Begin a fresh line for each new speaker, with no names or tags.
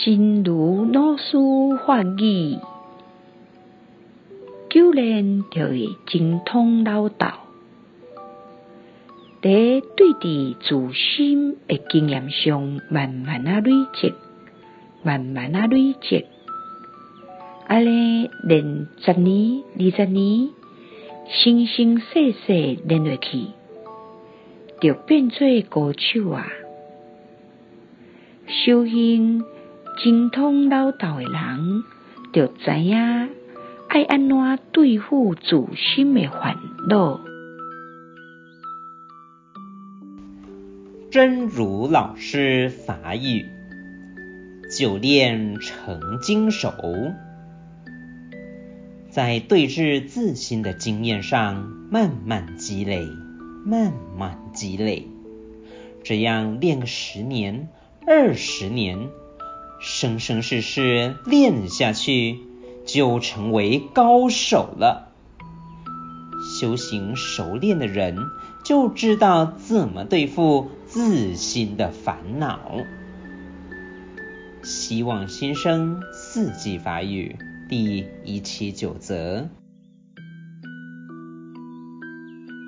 真如老师法语，修炼就会精通老道。在对治自心的经验上，慢慢啊累积，慢慢啊累积，安尼练十年、二十年，生生世世练落去，就变做高手啊！修行精通老道的人，就知影爱安怎对付自心的烦恼。
真如老师法语，久练成精熟，在对治自心的经验上慢慢积累，慢慢积累，这样练个十年。二十年，生生世世练下去，就成为高手了。修行熟练的人，就知道怎么对付自心的烦恼。希望新生四季法语第一七九则。